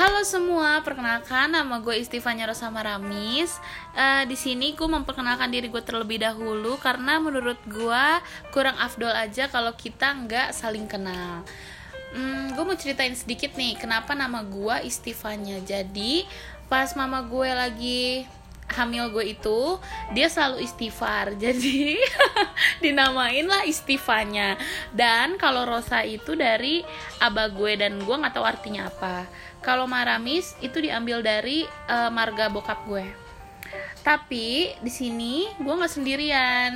Halo semua, perkenalkan nama gue Istifanya Rosa Maramis. Eh, di sini gue memperkenalkan diri gue terlebih dahulu karena menurut gue kurang afdol aja kalau kita nggak saling kenal. Hmm, gue mau ceritain sedikit nih kenapa nama gue Istifanya. Jadi pas mama gue lagi hamil gue itu dia selalu istighfar jadi dinamain lah istifanya dan kalau Rosa itu dari abah gue dan gue nggak tahu artinya apa kalau Maramis itu diambil dari uh, marga bokap gue tapi di sini gue nggak sendirian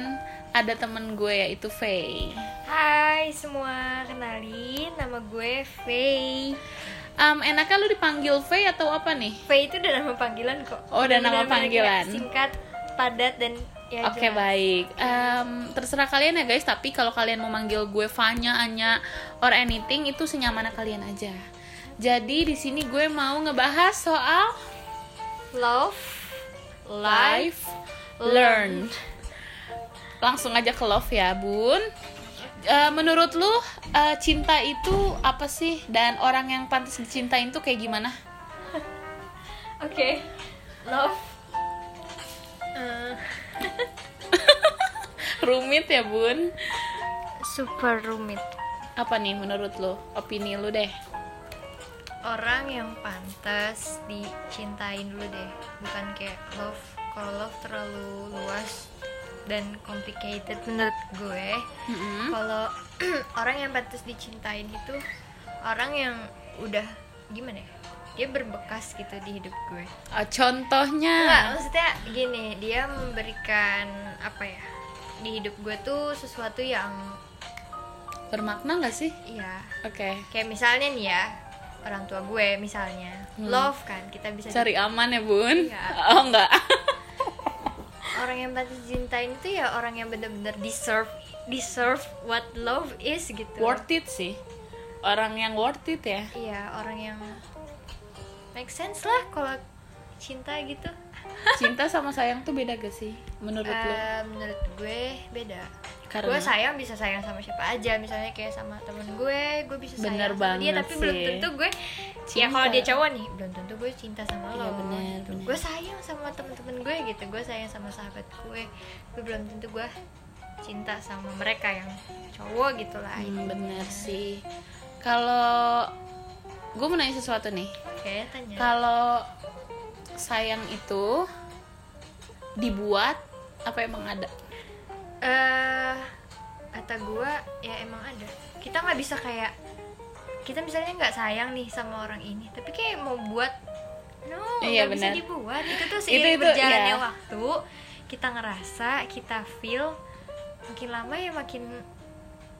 ada temen gue yaitu Faye Hai semua, kenalin nama gue Faye um, enaknya lu dipanggil Faye atau apa nih Faye itu udah nama panggilan kok Oh, udah nama panggilan. Singkat, padat, dan ya Oke jelas. baik, Em, terserah kalian ya guys. Tapi kalau kalian mau manggil gue Fanya, Anya, or anything itu senyaman kalian aja. Jadi di sini gue mau ngebahas soal Love life learned. Langsung aja ke love ya, Bun. Eh, menurut lu eh, cinta itu apa sih? Dan orang yang pantas dicintain tuh kayak gimana? Oke Love Eh, Rumit ya, Bun. Super rumit Apa nih menurut lu? Opini lu deh. Orang yang pantas dicintain dulu deh Bukan kayak love Kalau love terlalu luas dan complicated menurut gue Mm-mm. kalau orang yang pantas dicintain itu orang yang udah gimana ya dia berbekas gitu di hidup gue Ah, contohnya. Enggak, maksudnya gini dia memberikan apa ya di hidup gue tuh sesuatu yang Bermakna gak sih? ya Oke. kayak misalnya nih ya orang tua gue misalnya love kan kita bisa Cari aman ya, Bun. Iya. Oh, enggak. orang yang pantas dicintain itu ya orang yang bener-bener deserve deserve what love is gitu worth it sih. Orang yang worth it ya. iya orang yang make sense lah kalau cinta gitu Cinta sama sayang tuh beda gak sih menurut lo? Eh, menurut gue beda Karena gue sayang bisa sayang sama siapa aja misalnya kayak sama temen gue gue bisa sayang Bener sama dia tapi belum sih. tentu gue ya Cinta. kalau dia cowok nih belum tentu gue cinta sama Iya, lo bener, gitu. bener. gue sayang sama temen-temen gue gitu gue sayang sama sahabat gue gue belum tentu gue cinta sama mereka yang cowok gitu lah Hmm, bener sih. Kalau gue mau nanya sesuatu nih. oke tanya Kalau sayang itu dibuat apa emang ada? Eh kata gue ya emang ada kita nggak bisa kayak kita misalnya nggak sayang nih sama orang ini tapi kayak mau buat no Iya, nggak bisa dibuat itu tuh seiring itu, berjalannya iya. waktu kita ngerasa kita feel makin lama ya makin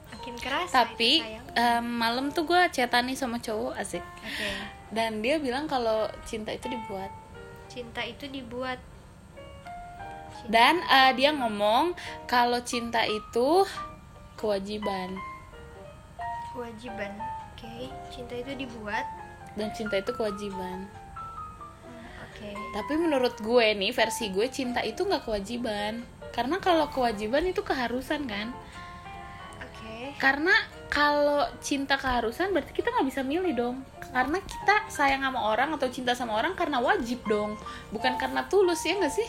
makin kerasa Tapi em, malam tuh gue chatan nih sama cowok asik. oke Dan dia bilang kalau cinta itu dibuat. cinta itu dibuat Dan eh, dia ngomong kalau cinta itu kewajiban kewajiban oke cinta itu dibuat dan cinta itu kewajiban. Hmm, oke Tapi menurut gue nih versi gue cinta itu nggak kewajiban. Karena kalau kewajiban itu keharusan kan. oke Karena kalau cinta keharusan berarti kita nggak bisa milih dong. Karena kita sayang sama orang atau cinta sama orang karena wajib dong, bukan karena tulus ya nggak sih?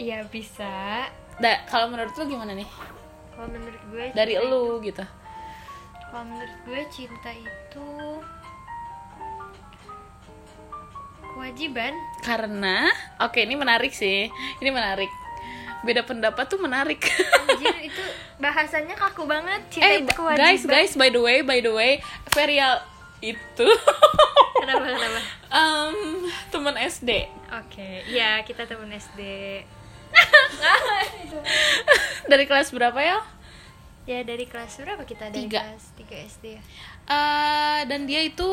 Iya bisa Da, kalau menurut lu gimana nih? kalau menurut gue Dari lu gitu. Kalau menurut gue cinta itu kewajiban. Karena, oke ini menarik sih, ini menarik. Beda pendapat tuh menarik. Anjir itu bahasanya kaku banget. Cinta eh itu kewajiban. guys guys by the way by the way Verial itu Kenapa kenapa? um, teman SD Oke, ya kita temen SD. dari kelas berapa ya? Ya dari kelas berapa kita? Dari Tiga. kelas 3 SD ya. Eh, dan dia itu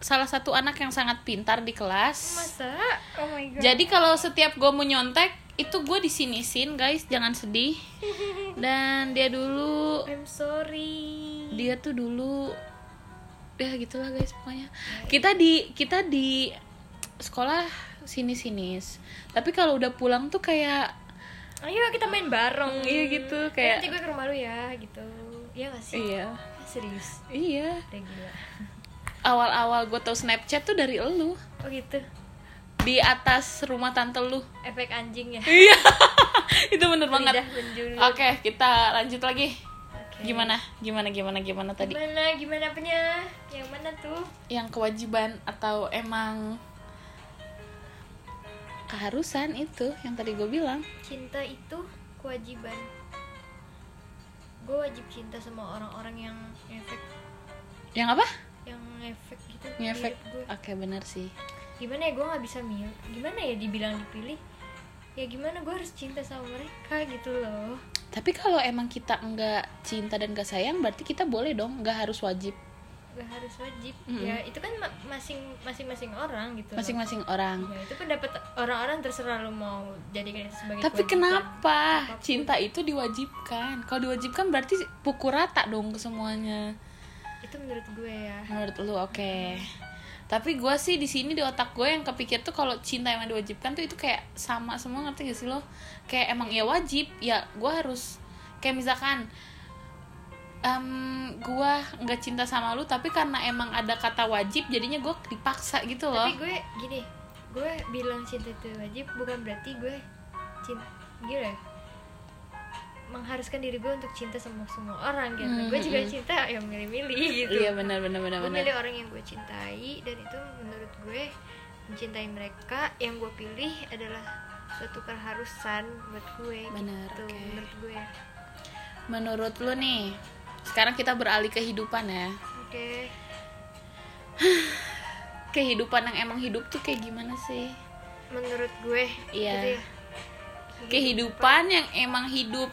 salah satu anak yang sangat pintar di kelas. Masa? Oh my god. Jadi kalau setiap gue mau nyontek itu gue disinisin guys, jangan sedih. Dan dia dulu I'm sorry. dia tuh dulu ya gitulah guys pokoknya kita di kita di sekolah sini sinis tapi kalau udah pulang tuh kayak Ayo kita main bareng. iya gitu Eh, kayak nanti gue ke rumah lu ya gitu. Iya gak sih? iya. Serius. iya. Udah gila. awal-awal gue tau Snapchat tuh dari elu. Oh gitu? Di atas rumah tante lu. Efek anjing ya. Iya. Itu bener banget. oke kita lanjut lagi. Oke. gimana? Gimana gimana gimana tadi? Gimana gimana apanya yang mana tuh? Yang kewajiban atau emang keharusan itu yang tadi gue bilang. Cinta itu kewajiban. Gue wajib cinta sama orang-orang yang ngefek. Yang apa? Yang ngefek gitu ngefek. gue oke bener sih. Gimana ya gue nggak bisa milih gimana ya dibilang dipilih? Ya gimana gue harus cinta sama mereka gitu loh. Tapi kalau emang kita enggak cinta dan gak sayang berarti kita boleh dong nggak harus wajib gak harus wajib. Mm-mm. ya itu kan ma- masing masing-masing orang gitu. Masing-masing orang. Ya itu pendapat orang-orang terserah lo mau jadikan itu sebagai tapi kenapa? Apa pun. cinta itu diwajibkan. Kalau diwajibkan berarti pukul rata dong ke semuanya. Itu menurut gue ya. Menurut lu oke. Tapi gue sih di sini di otak gue yang kepikir tuh kalau cinta emang diwajibkan tuh itu kayak sama semua ngerti gak sih lo? Kayak emang ya wajib ya gue harus kayak misalkan em gue nggak cinta sama lu tapi karena emang ada kata wajib jadinya gue dipaksa gitu loh. Tapi gue gini gue bilang cinta itu wajib bukan berarti gue cinta gila ya, mengharuskan diri gue untuk cinta sama semua orang gitu Hmm, gue juga hmm. cinta yang milih-milih gitu. Iya benar benar benar gue benar. milih orang yang gue cintai dan itu menurut gue mencintai mereka yang gue pilih adalah suatu keharusan buat gue Benar, gitu, oke. menurut gue. Menurut lu nih sekarang kita beralih kehidupan ya. Oke. Kehidupan yang emang hidup tuh kayak gimana sih? Menurut gue Iya. gitu ya. kehidupan yang emang hidup.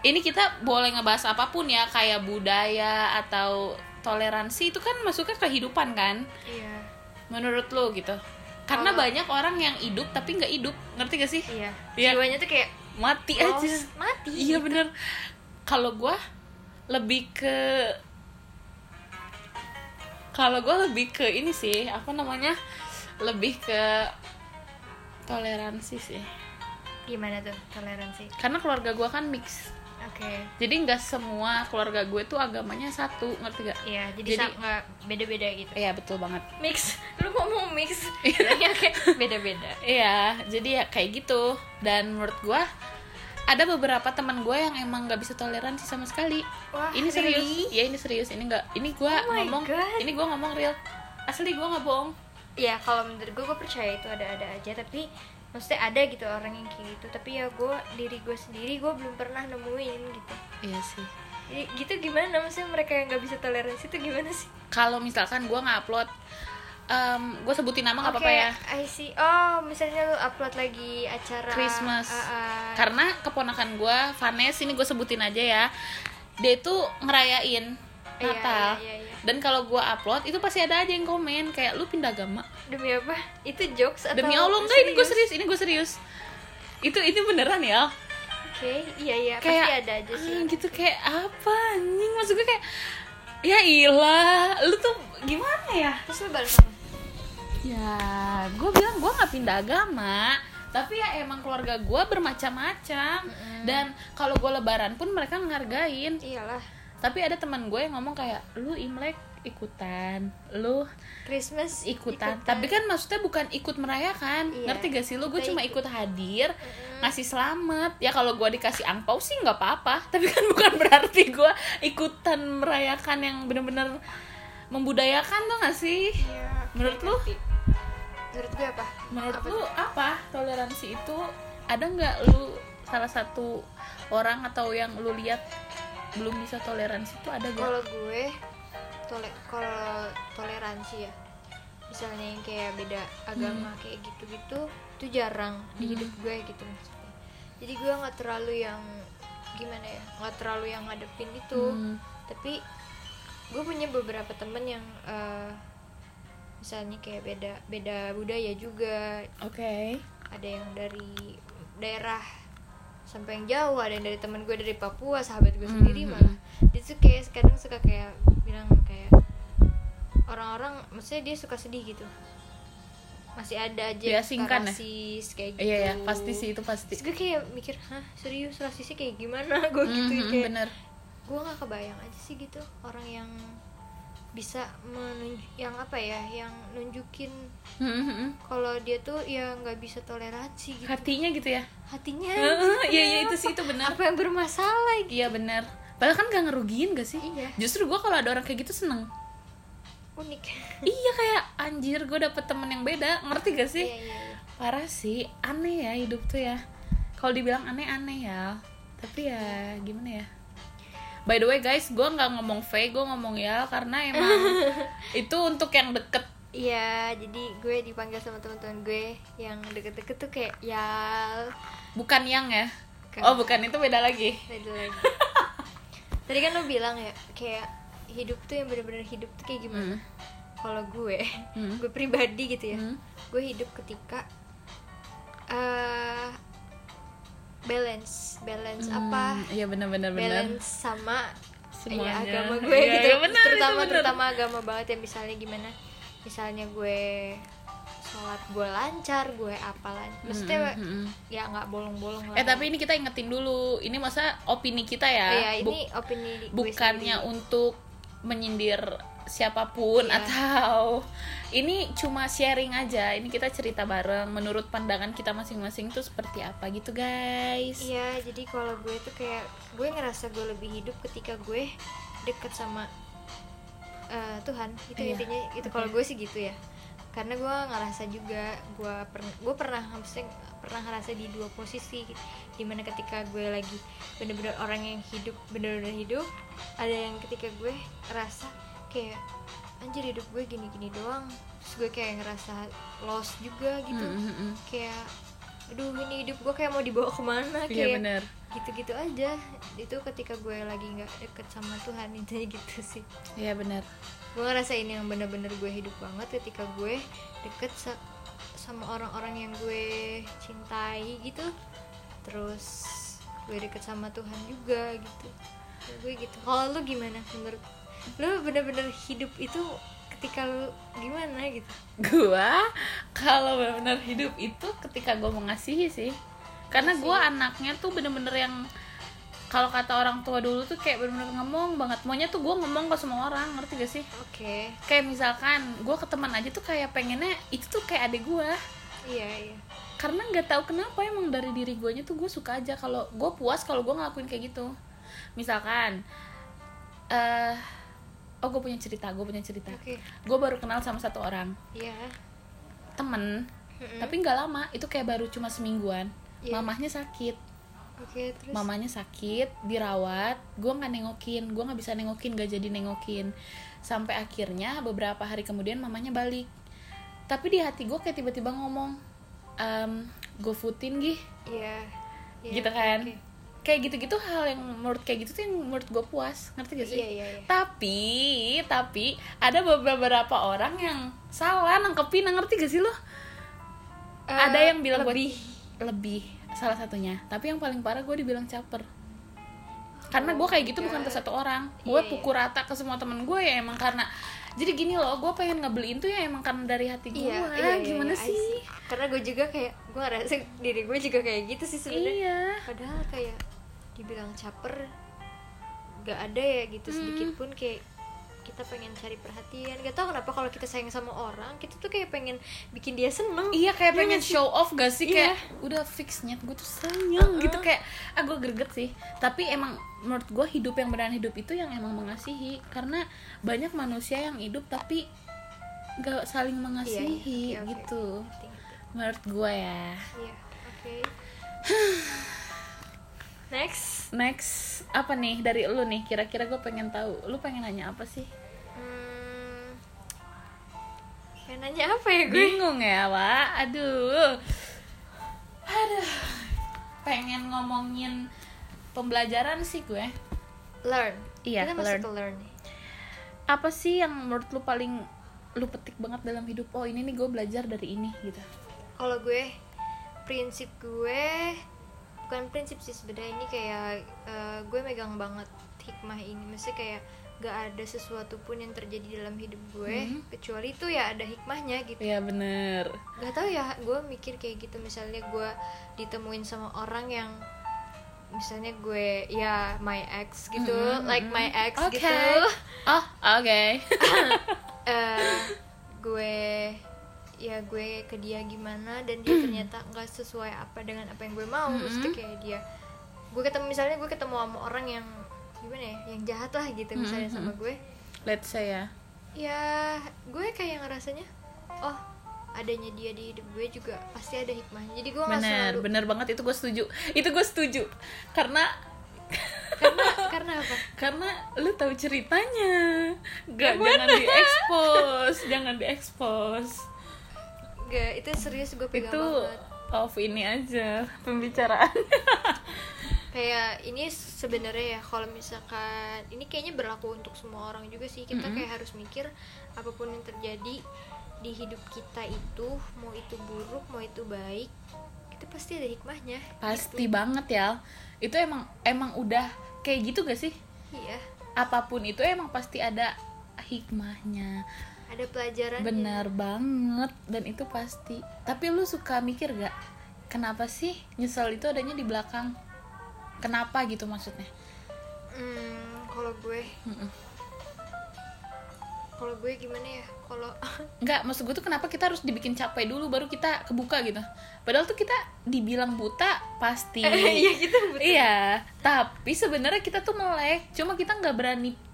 Ini kita boleh ngebahas apa pun ya kayak budaya atau toleransi itu kan masuknya kehidupan kan? Iya. Menurut lo gitu. Karena Kalau- banyak orang yang hidup tapi nggak hidup ngerti gak sih? Iya. Iya. jiwanya tuh kayak mati lost, aja. Mati. Iya bener. Kalau gua lebih ke kalau gua lebih ke ini sih apa namanya lebih ke toleransi sih. Gimana tuh toleransi? Karena keluarga gua kan mix. Oke. Jadi nggak semua keluarga gue tuh agamanya satu ngerti gak iya jadi, Jadi- nggak beda-beda gitu. Iya betul banget. Mix. Lu ngomong mix. Bilangnya kayak beda-beda. Iya jadi ya kayak gitu. Dan menurut gue ada beberapa teman gue yang emang nggak bisa toleransi sama sekali. Wah, ini serius. really? ya ini serius. Ini nggak ini gue Oh ngomong God. ini gue ngomong real. Asli gue nggak bohong. Ya kalau menurut gue gue percaya itu ada-ada aja. Tapi maksudnya ada gitu orang yang kayak gitu. Tapi ya gue diri gue sendiri gue belum pernah nemuin gitu. Iya sih. Gitu gimana? Maksudnya mereka yang nggak bisa toleransi itu gimana sih? Kalau misalkan gue nggak upload gue sebutin nama nggak Oke, apa-apa ya I see. Oh, misalnya lu upload lagi acara Christmas Ah, ah. karena keponakan gue Vanes ini gue sebutin aja ya dia itu ngerayain Iya, Natal iya, iya, iya. dan kalau gue upload itu pasti ada aja yang komen kayak lu pindah agama demi apa? Itu jokes atau demi allah enggak ini gue serius ini gue serius itu ini beneran ya Oke, iya iya kayak pasti ada aja sih. "Ah, gitu kayak apa anjing maksud gue kayak ya ilah lu tuh gimana ya Terus lu balas apa? Ya gue bilang gue nggak pindah agama tapi ya emang keluarga gue bermacam-macam. Dan kalau gue lebaran pun mereka ngehargain. Iyalah. tapi ada teman gue yang ngomong kayak lu imlek ikutan lu Christmas ikutan. tapi kan maksudnya bukan ikut merayakan. Iya, ngerti gak sih? Lu gue cuma ikut. hadir ngasih selamat. Ya kalau gue dikasih angpau sih nggak apa-apa. Tapi kan bukan berarti gue ikutan merayakan yang bener-bener membudayakan tuh gak sih? Iya. menurut lu Menurut gue apa? menurut Apa lu tuh? apa toleransi itu ada nggak lu salah satu orang atau yang lu lihat belum bisa toleransi itu ada gak? Kalau gue tole kalau toleransi ya. Misalnya yang kayak beda agama Hmm. kayak gitu-gitu itu jarang di hidup gue gitu maksudnya. Jadi gue nggak terlalu yang gimana ya? nggak terlalu yang ngadepin itu. Hmm. tapi gue punya beberapa temen yang eh, misalnya kayak beda beda budaya juga. Oke. Ada yang dari daerah sampai yang jauh ada yang dari temen gue dari Papua sahabat gue sendiri Mhm. malah. Dia tuh kayak kadang suka kayak bilang kayak orang-orang maksudnya dia suka sedih gitu. Masih ada aja ya? rasis kayak gitu iya ya pasti sih itu pasti. Terus gue kayak mikir hah serius rasisnya kayak gimana? Gue gitu Mhm, kayak bener. gue nggak kebayang aja sih gitu orang yang bisa menunj yang apa ya yang nunjukin Hmm, hmm, hmm. kalau dia tuh ya nggak bisa toleransi gitu. Hatinya gitu ya? Hatinya. Iya iya itu sih itu benar. Apa yang bermasalah gitu? Iya benar. Padahal kan gak ngerugiin gak sih? Iya. justru gue kalau ada orang kayak gitu seneng. Unik. Iya kayak anjir gue dapet temen yang beda. Ngerti gak sih? Iya iya iya. parah sih. Aneh ya hidup tuh ya. Kalau dibilang aneh-aneh ya. Tapi ya gimana ya by the way guys gue nggak ngomong fake gue ngomong ya karena emang itu untuk yang deket Iya, jadi gue dipanggil sama teman-teman gue yang deket-deket tuh kayak ya bukan yang ya Bukan. oh bukan itu beda lagi beda lagi. Tadi kan lo bilang ya kayak hidup tuh yang bener-bener hidup tuh kayak Hmm. gimana? Kalau gue, Hmm. gue pribadi gitu ya, Hmm. gue hidup ketika eh balance, balance apa? Hmm, iya benar-benar benar Balance sama Semuanya. ya, agama gue Iya, gitu. iya, benar, itu terutama benar. terutama agama banget ya misalnya gimana? Misalnya gue sholat gue lancar, gue apa lancar. Maksudnya Hmm, hmm, hmm. ya nggak bolong-bolong lah. eh tapi ini kita ingetin dulu ini masa opini kita ya Iya, Bu- ini opini gue bukannya sendiri. untuk menyindir siapa pun Iya. atau ini cuma sharing aja ini kita cerita bareng menurut pandangan kita masing-masing tuh seperti apa gitu guys Iya, jadi kalau gue tuh kayak gue ngerasa gue lebih hidup ketika gue deket sama eh, Tuhan. Itu Iya, intinya itu kalau gue sih gitu ya. Karena gue ngerasa juga gue pernah gue pernah maksudnya pernah ngerasa di dua posisi di mana ketika gue lagi bener-bener orang yang hidup bener-bener hidup ada yang ketika gue ngerasa kayak anjir hidup gue gini-gini doang. Terus gue kayak ngerasa lost juga gitu. Mm, mm, mm. kayak aduh ini hidup gue kayak mau dibawa ke mana? Iya kayak bener. gitu-gitu aja. Itu ketika gue lagi nggak deket sama Tuhan intinya gitu sih. Iya bener. Gue ngerasa ini yang bener-bener gue hidup banget ketika gue deket sa- sama orang-orang yang gue cintai gitu. Terus gue deket sama Tuhan juga gitu. Ya, gue gitu. Kalau lu gimana menurut lu bener-bener hidup itu ketika lu gimana gitu? Gua kalau benar-benar hidup itu ketika gua mengasihi sih. Karena gua anaknya tuh bener-bener yang kalau kata orang tua dulu tuh kayak bener-bener ngomong banget. Maunya tuh gua ngomong ke semua orang ngerti gak sih? Oke. Kayak misalkan gua ke teman aja tuh kayak pengennya itu tuh kayak adik gua. Iya iya. Karena nggak tahu kenapa emang dari diri guanya tuh gue suka aja. Kalau gue puas kalau gue ngelakuin kayak gitu. Misalkan eh oh gue punya cerita gue punya cerita. Oke. Gue baru kenal sama satu orang. Iya. Temen Mm-mm. tapi nggak lama. Itu kayak baru cuma semingguan. Iya. mamahnya sakit. Oke terus? Mamanya sakit dirawat. Gue nggak nengokin gue nggak bisa nengokin gak jadi nengokin. Sampai akhirnya beberapa hari kemudian mamanya balik. Tapi di hati gue kayak tiba-tiba ngomong ehm gue footin gih iya. Iya, gitu kan? oke. Kayak gitu-gitu hal yang menurut kayak gitu tuh yang menurut gue puas. Ngerti gak sih? Iya iya iya. Tapi tapi ada beberapa orang yang salah nangkepin ngerti gak sih lo? Ada Eh, yang bilang gua- lebih. Lebih salah satunya. Tapi yang paling parah gue dibilang caper. Karena gue kayak gitu bukan ke satu orang. Gue Iya, iya. pukul rata ke semua temen gue ya emang karena jadi gini loh gue pengen ngebeliin tuh ya emang karena dari hati gue iya, iya, iya, gimana iya, I sih karena gue juga kayak gue ngerasa diri gue juga kayak gitu sih sebenarnya. Iya. Padahal kayak dibilang caper gak ada ya gitu sedikit Hmm. pun kayak kita pengen cari perhatian. Gak tau kenapa kalau kita sayang sama orang kita tuh kayak pengen bikin dia seneng. Iya kayak Iya pengen show off gak sih? Iya. kayak udah fix nyet gue tuh sayang gitu. Kayak ah gue greget sih. Tapi emang menurut gue hidup yang beneran hidup itu yang emang mengasihi. Karena banyak manusia yang hidup tapi gak saling mengasihi Iya, iya. Oke, oke. gitu. Menurut gue ya. Iya oke next. Next apa nih dari lu nih? Kira-kira gue pengen tahu. Lu pengen nanya apa sih? Hmm, pengen nanya apa ya gue? Bingung ya Wak? Aduh. Aduh pengen ngomongin pembelajaran sih gue. Learn. Iya, kita masuk learn. ke learn apa sih yang menurut lu paling lu petik banget dalam hidup? Oh ini nih gue belajar dari ini gitu. Kalau gue prinsip gue bukan prinsip sih sebenarnya ini kayak eh, gue megang banget hikmah ini mesti kayak gak ada sesuatu pun yang terjadi dalam hidup gue Hmm. kecuali itu ya ada hikmahnya gitu ya bener gak tau ya gue mikir kayak gitu misalnya gue ditemuin sama orang yang misalnya gue ya my ex gitu Mm-mm, like my mm-mm. ex Oke. gitu oh oke eh gue ya gue ke dia gimana dan dia ternyata nggak sesuai apa dengan apa yang gue mau. Mm-mm. Maksudnya kayak dia gue ketemu misalnya gue ketemu sama orang yang gimana ya yang jahat lah gitu misalnya sama gue. Let's say ya. Ya gue kayak ngerasanya oh adanya dia di hidup gue juga pasti ada hikmahnya. Jadi gue nggak bener selalu bener banget itu gue setuju. Itu gue setuju. Karena karena karena apa? Karena lu tahu ceritanya. Gak jangan diekspos jangan diekspos Gak, itu serius gue pegang itu banget. off ini aja pembicaraan. Kayak ini sebenarnya ya kalau misalkan ini kayaknya berlaku untuk semua orang juga sih. Kita Mm-mm. kayak harus mikir apa pun yang terjadi di hidup kita itu mau itu buruk mau itu baik itu pasti ada hikmahnya pasti banget ya. Itu emang emang udah kayak gitu gak sih? Iya. Apa pun itu emang pasti ada hikmahnya ada pelajaran benar banget. Dan itu pasti. Tapi lu suka mikir gak kenapa sih nyesel itu adanya di belakang? Kenapa gitu maksudnya? Hmm, kalau gue. Mm-mm. kalau gue gimana ya? Kalau Enggak, maksud gue tuh kenapa kita harus dibikin capek dulu baru kita kebuka gitu. Padahal tuh kita dibilang buta pasti. iya gitu betul. Iya, tapi sebenarnya kita tuh melek, cuma kita nggak berani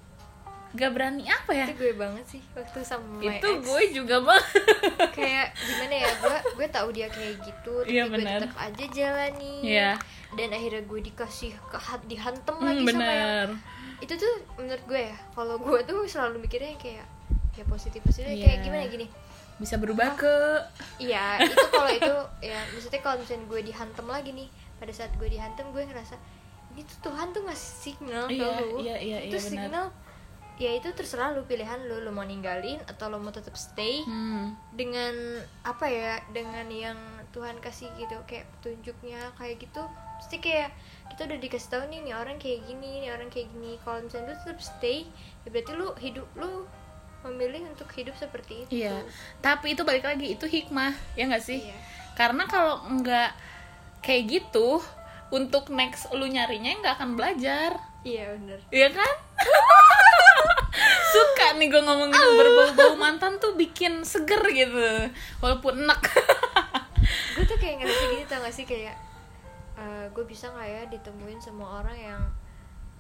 nggak berani apa ya? itu gue banget sih waktu sama my Itu ex. gue juga bang. kayak gimana ya gue gue tahu dia kayak gitu tapi Iya, gue tetap aja jalani Iya. dan akhirnya gue dikasih ke dihantem Hmm, lagi sama yang bener. itu tuh menurut gue ya kalau gue tuh selalu mikirnya kayak ya positif positif Iya. kayak gimana gini Bisa berubah ke iya itu kalau itu ya maksudnya kalau misalnya gue dihantem lagi nih pada saat gue dihantem gue ngerasa ini tuh Tuhan tuh ngasih signal Iya, lu iya, iya, itu iya, signal ya itu terserah lu pilihan lu lu mau ninggalin atau lu mau tetap stay hmm, dengan apa ya dengan yang Tuhan kasih gitu kayak petunjuknya kayak gitu pasti kayak kita udah dikasih tahu nih nih orang kayak gini nih orang kayak gini kalau misalnya lu tetap stay ya berarti lu hidup lu memilih untuk hidup seperti itu iya. Tapi itu balik lagi itu hikmah, ya nggak sih? Iya. Karena kalau nggak kayak gitu, untuk next lu nyarinya nggak akan belajar. Iya bener. Iya kan? Suka nih gue ngomongin berbau-bau mantan tuh bikin seger gitu. Walaupun enak. Gue tuh kayak ngerasa gini tau gak sih? Kayak gue bisa nggak ya ditemuin sama orang yang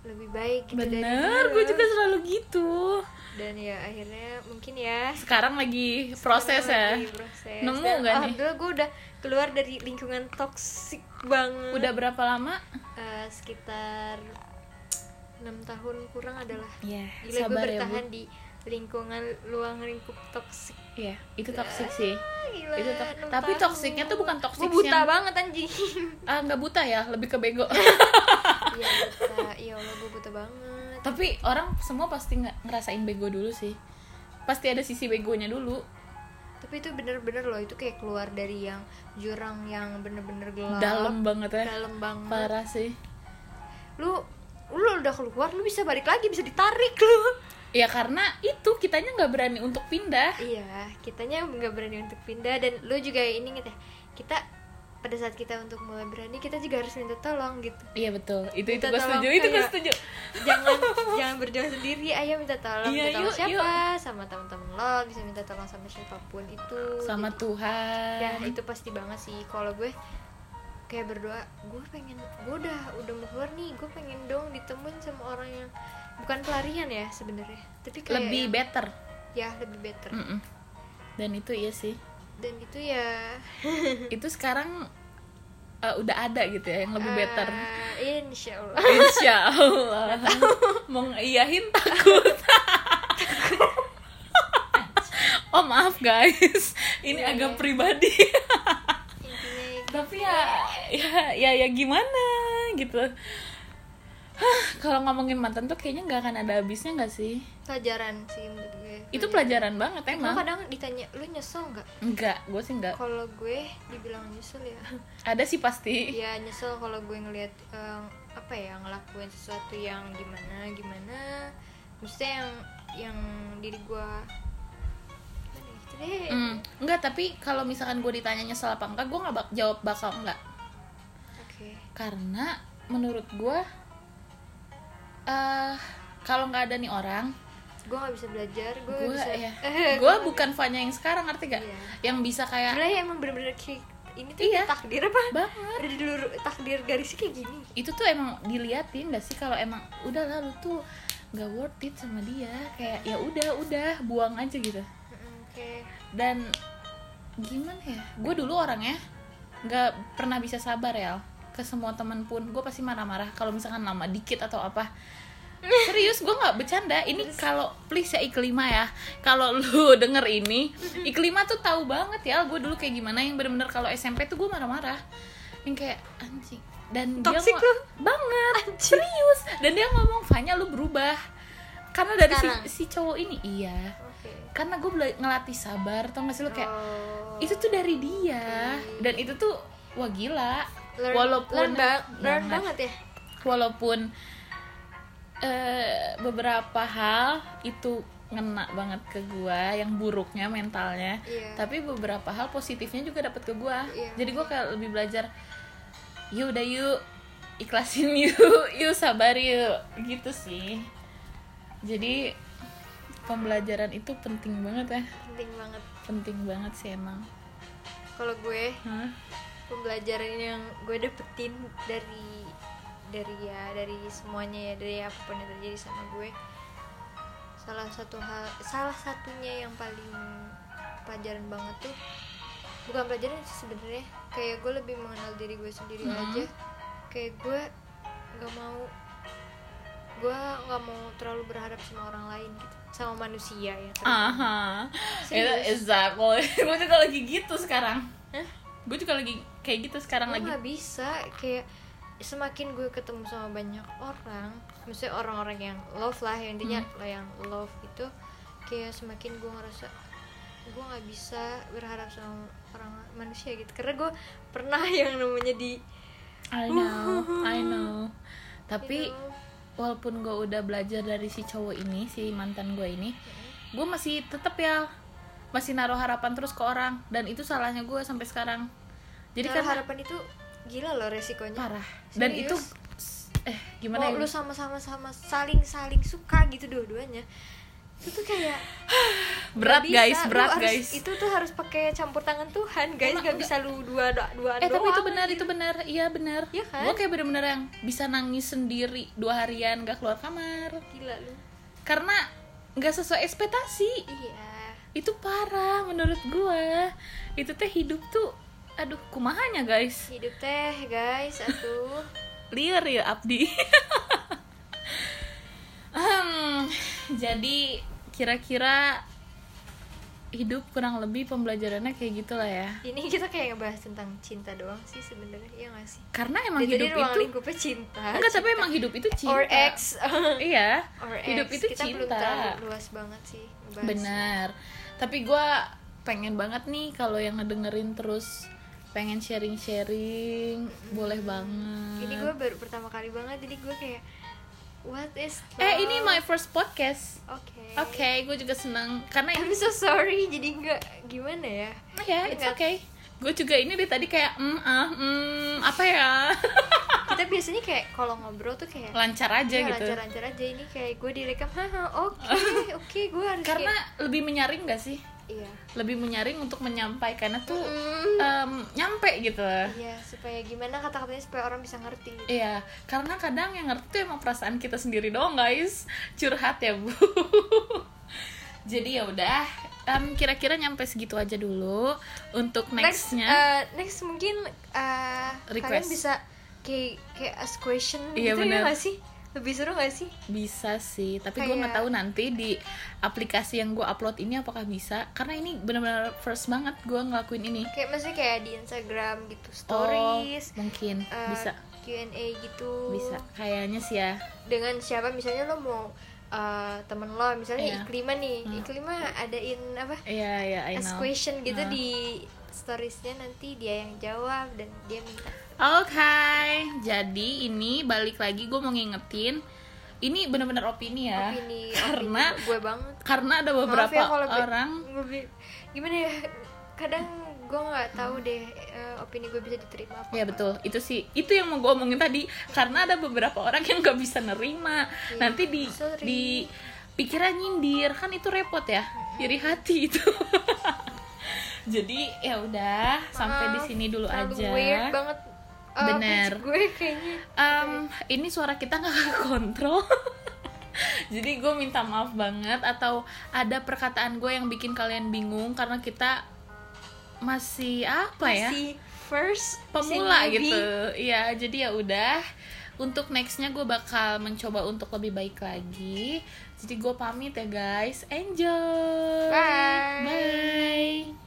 lebih baik gitu Bener, gue juga selalu gitu. Dan ya akhirnya mungkin ya. Sekarang lagi proses ya. lagi proses. Nemu Dan nggak nih? alhamdulillah gue udah keluar dari lingkungan toksik banget. Udah berapa lama? Eh, sekitar enam tahun kurang adalah Iya, gila gue ya Bu. bertahan di lingkungan luang lingkup toksik Iya, itu toxic sih. Gila, Itu to- tapi tahun. toksiknya tuh bukan toksik buta yang- banget anjing. Ah, nggak buta ya, lebih ke bego. Iya buta. Iya Allah gue buta banget. Tapi orang semua pasti nggak ngerasain bego dulu sih. Pasti ada sisi begonya dulu. Tapi itu bener-bener loh itu kayak keluar dari yang jurang yang bener-bener gelap Dalam banget ya. dalam banget. Parah sih. Lu lu udah keluar lu bisa balik lagi bisa ditarik lu. Ya karena itu kitanya nggak berani untuk pindah. Iya kitanya nggak berani untuk pindah dan lu juga ini inget ya kita pada saat kita untuk mulai berani kita juga harus minta tolong gitu. Iya betul, itu itu Minta gue tolong setuju, itu gue setuju. jangan jangan berjuang sendiri ayo minta tolong Iya, minta tolong yuk, siapa? Sama teman-teman lo bisa minta tolong sama siapa pun itu Sama Jadi- Tuhan. ya itu pasti banget sih. Kalau gue kayak berdoa gue pengen gue udah udah mau keluar nih gue pengen dong ditemuin sama orang yang bukan pelarian ya sebenarnya tapi kayak lebih yang- better. ya lebih better Mm-mm. Dan itu iya sih. dan itu ya itu sekarang uh, udah ada gitu ya yang lebih better. Eh, insya Allah Insya Allah. Mau takut. oh maaf guys, ini Iya, agak iya. pribadi. intinya Tapi ya, ya, ya, ya gimana gitu. Hah, kalau ngomongin mantan tuh kayaknya nggak akan ada habisnya nggak sih? pelajaran sih menurut gue Itu pelajaran banget gue emang. kadang ditanya lu nyesel nggak Enggak, gue sih enggak. kalau gue dibilang nyesel ya Ada sih pasti. ya nyesel kalau gue ngelihat eh, apa ya ngelakuin sesuatu yang gimana gimana maksudnya yang yang diri gue ya, gitu deh Hmm, enggak, tapi kalau misalkan gue ditanya nyesel apa enggak, gue nggak bak jawab bakal enggak. Karena menurut gue eh kalau nggak ada nih orang gue nggak bisa belajar gue bisa ya gue bukan Fanya yang sekarang ngerti gak Iya. yang bisa kayak sebenarnya emang bener-bener kayak ini tuh Iya. takdir apa? Banget. Ada dulu takdir garisnya kayak gini. Itu tuh emang diliatin gak sih? Kalau emang udah lalu tuh nggak worth it sama dia. Kayak ya udah udah buang aja gitu. Oke dan gimana ya? Gue dulu orangnya nggak pernah bisa sabar ya ke semua temen pun gue pasti marah-marah kalau misalkan lama dikit atau apa. Serius gue nggak bercanda. Ini kalau please ya iklima ya. Kalau lu denger ini iklima tuh tahu banget ya gue dulu kayak gimana. Yang bener-bener kalau SMP tuh gue marah-marah. Yang kayak anjing. Dan Toxic dia ngo- banget. Serius. Dan dia ngomong Fanya lu berubah. Karena dari si, Sekarang? si cowok ini iya. Karena gue ngelatih sabar tau gak sih lu kayak Oh. itu tuh dari dia. Dan itu tuh wah gila Learn- walaupun learn, ba- learn banget. banget ya walaupun eh, beberapa hal itu ngena banget ke gua yang buruknya mentalnya Iya. tapi beberapa hal positifnya juga dapat ke gua Iya. jadi gua kayak lebih belajar yuk udah yuk ikhlasin yuk yuk sabar yuk gitu sih jadi pembelajaran itu penting banget ya penting banget penting banget sih emang kalau gue Hah? Pembelajaran yang gue dapetin dari dari ya dari semuanya ya dari apa pun yang terjadi sama gue salah satu hal salah satunya yang paling pelajaran banget tuh bukan pelajaran sih sebenarnya kayak gue lebih mengenal diri gue sendiri Mhm. aja kayak gue nggak mau gue nggak mau terlalu berharap sama orang lain gitu sama manusia ya. Aha. Itu Serius? exactly. gue juga lagi gitu sekarang. Hah? Gue juga lagi kayak gitu sekarang gue lagi. nggak bisa kayak semakin gue ketemu sama banyak orang maksudnya orang-orang yang love lah yang intinya Hmm. yang love itu kayak semakin gue ngerasa gue nggak bisa berharap sama orang manusia gitu karena gue pernah yang namanya di I know, I know. Tapi you know, walaupun gue udah belajar dari si cowok ini, si mantan gue ini, gue masih tetep ya masih naruh harapan terus ke orang dan itu salahnya gue sampai sekarang. Jadi kan harapan itu gila loh resikonya parah. Dan itu eh gimana oh, ya? lu sama-sama sama saling saling suka gitu dua-duanya itu tuh kayak Berat bisa. guys, Lu berat harus- guys. itu tuh harus pakai campur tangan Tuhan guys nggak bisa lu dua dua dua Eh tapi itu benar, itu benar, iya benar. Iya kan? Gue kayak bener-bener yang bisa nangis sendiri dua harian gak keluar kamar gila lu karena nggak sesuai ekspektasi. iya Itu parah menurut gue. Itu teh hidup tuh, aduh kumahanya guys. hidup teh guys atuh Liar ya Abdi. Hmm, jadi kira-kira hidup kurang lebih pembelajarannya kayak gitulah ya. ini kita kayak ngebahas tentang cinta doang sih sebenarnya iya gak sih Karena emang Dari tadi hidup ruang itu lingkupnya cinta enggak tapi cinta. emang hidup itu cinta. or ex Iya. or hidup ex. itu kita belum cinta. terlalu luas banget sih. Benar. Tapi gue pengen banget nih kalau yang ngedengerin terus pengen sharing-sharing, boleh banget. ini gue baru pertama kali banget jadi gue kayak what is Eh ini love? my first podcast. oke Oke, gue juga seneng karena I'm so sorry jadi nggak gimana ya ya it's Enggak. okay. Gue juga ini dari tadi kayak mm, ah, mm, apa ya kita biasanya kayak kalau ngobrol tuh kayak lancar aja ya, gitu. lancar-lancar aja ini kayak gue direkam haha oke oke gue harus Karena kayak- lebih menyaring gak sih? Iya Lebih menyaring untuk menyampaikannya tuh Mm. em, nyampe gitu. iya supaya gimana kata-katanya supaya orang bisa ngerti gitu. Iya, karena kadang yang ngerti tuh emang perasaan kita sendiri doang guys. Curhat ya bu. Jadi ya udah, em, kira-kira nyampe segitu aja dulu untuk next nextnya. uh, next mungkin uh, kalian Request. bisa kayak kayak ask question Iya, gitu bener. ya gak sih lebih seru gak sih bisa sih, tapi gue nggak tahu nanti di aplikasi yang gue upload ini apakah bisa. Karena ini benar-benar first banget gue ngelakuin ini. kayak maksudnya kayak di Instagram gitu Oh, stories mungkin uh, bisa, Q&A gitu bisa. Kayaknya sih ya. dengan siapa misalnya lo mau uh, temen lo misalnya Iya. Iklima nih Hmm. Iklima adain apa Iya, iya, I ask question gitu Nah. di storiesnya nanti dia yang jawab dan dia minta Oke, jadi ini balik lagi gue mau ngingetin. Ini bener-bener opini ya. opini Karena opini gue banget. karena ada Maaf beberapa ya kalau orang. gue gimana ya? Kadang gue nggak tahu deh eh, opini gue bisa diterima apa Ya betul, itu sih itu yang mau gue omongin tadi. Karena ada beberapa orang yang nggak bisa nerima. Iya, nanti di sorry. di pikiran nyindir. Kan itu repot ya iri hati itu. Jadi ya udah sampai di sini dulu terlalu aja. weird banget eh, Bener. gue kayaknya. Em, ini suara kita nggak kontrol jadi gue minta maaf banget atau ada perkataan gue yang bikin kalian bingung karena kita masih apa ya? Masih first pemula masih gitu. Ya jadi ya udah. Untuk nextnya gue bakal mencoba untuk lebih baik lagi. Jadi gue pamit ya guys. Enjoy Bye. bye